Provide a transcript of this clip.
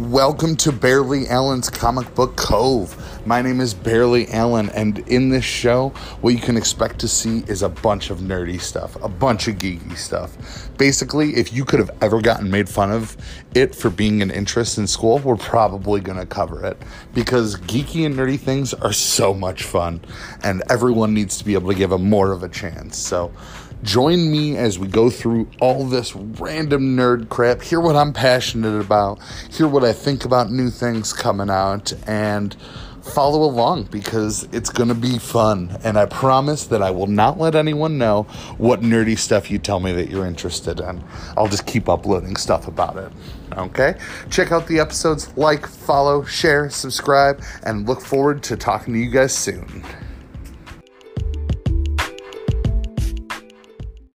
Welcome to Barely Allen's Comic Book Cove. My name is Barely Allen, and in this show, what you can expect to see is a bunch of nerdy stuff, a bunch of geeky stuff. Basically, if you could have ever gotten made fun of it for being an interest in school, we're probably going to cover it because geeky and nerdy things are so much fun, and everyone needs to be able to give them more of a chance. So, Join me as we go through all this random nerd crap, hear what I'm passionate about, hear what I think about new things coming out, and follow along because it's going to be fun. And I promise that I will not let anyone know what nerdy stuff you tell me that you're interested in. I'll just keep uploading stuff about it. Okay? Check out the episodes, like, follow, share, subscribe, and look forward to talking to you guys soon.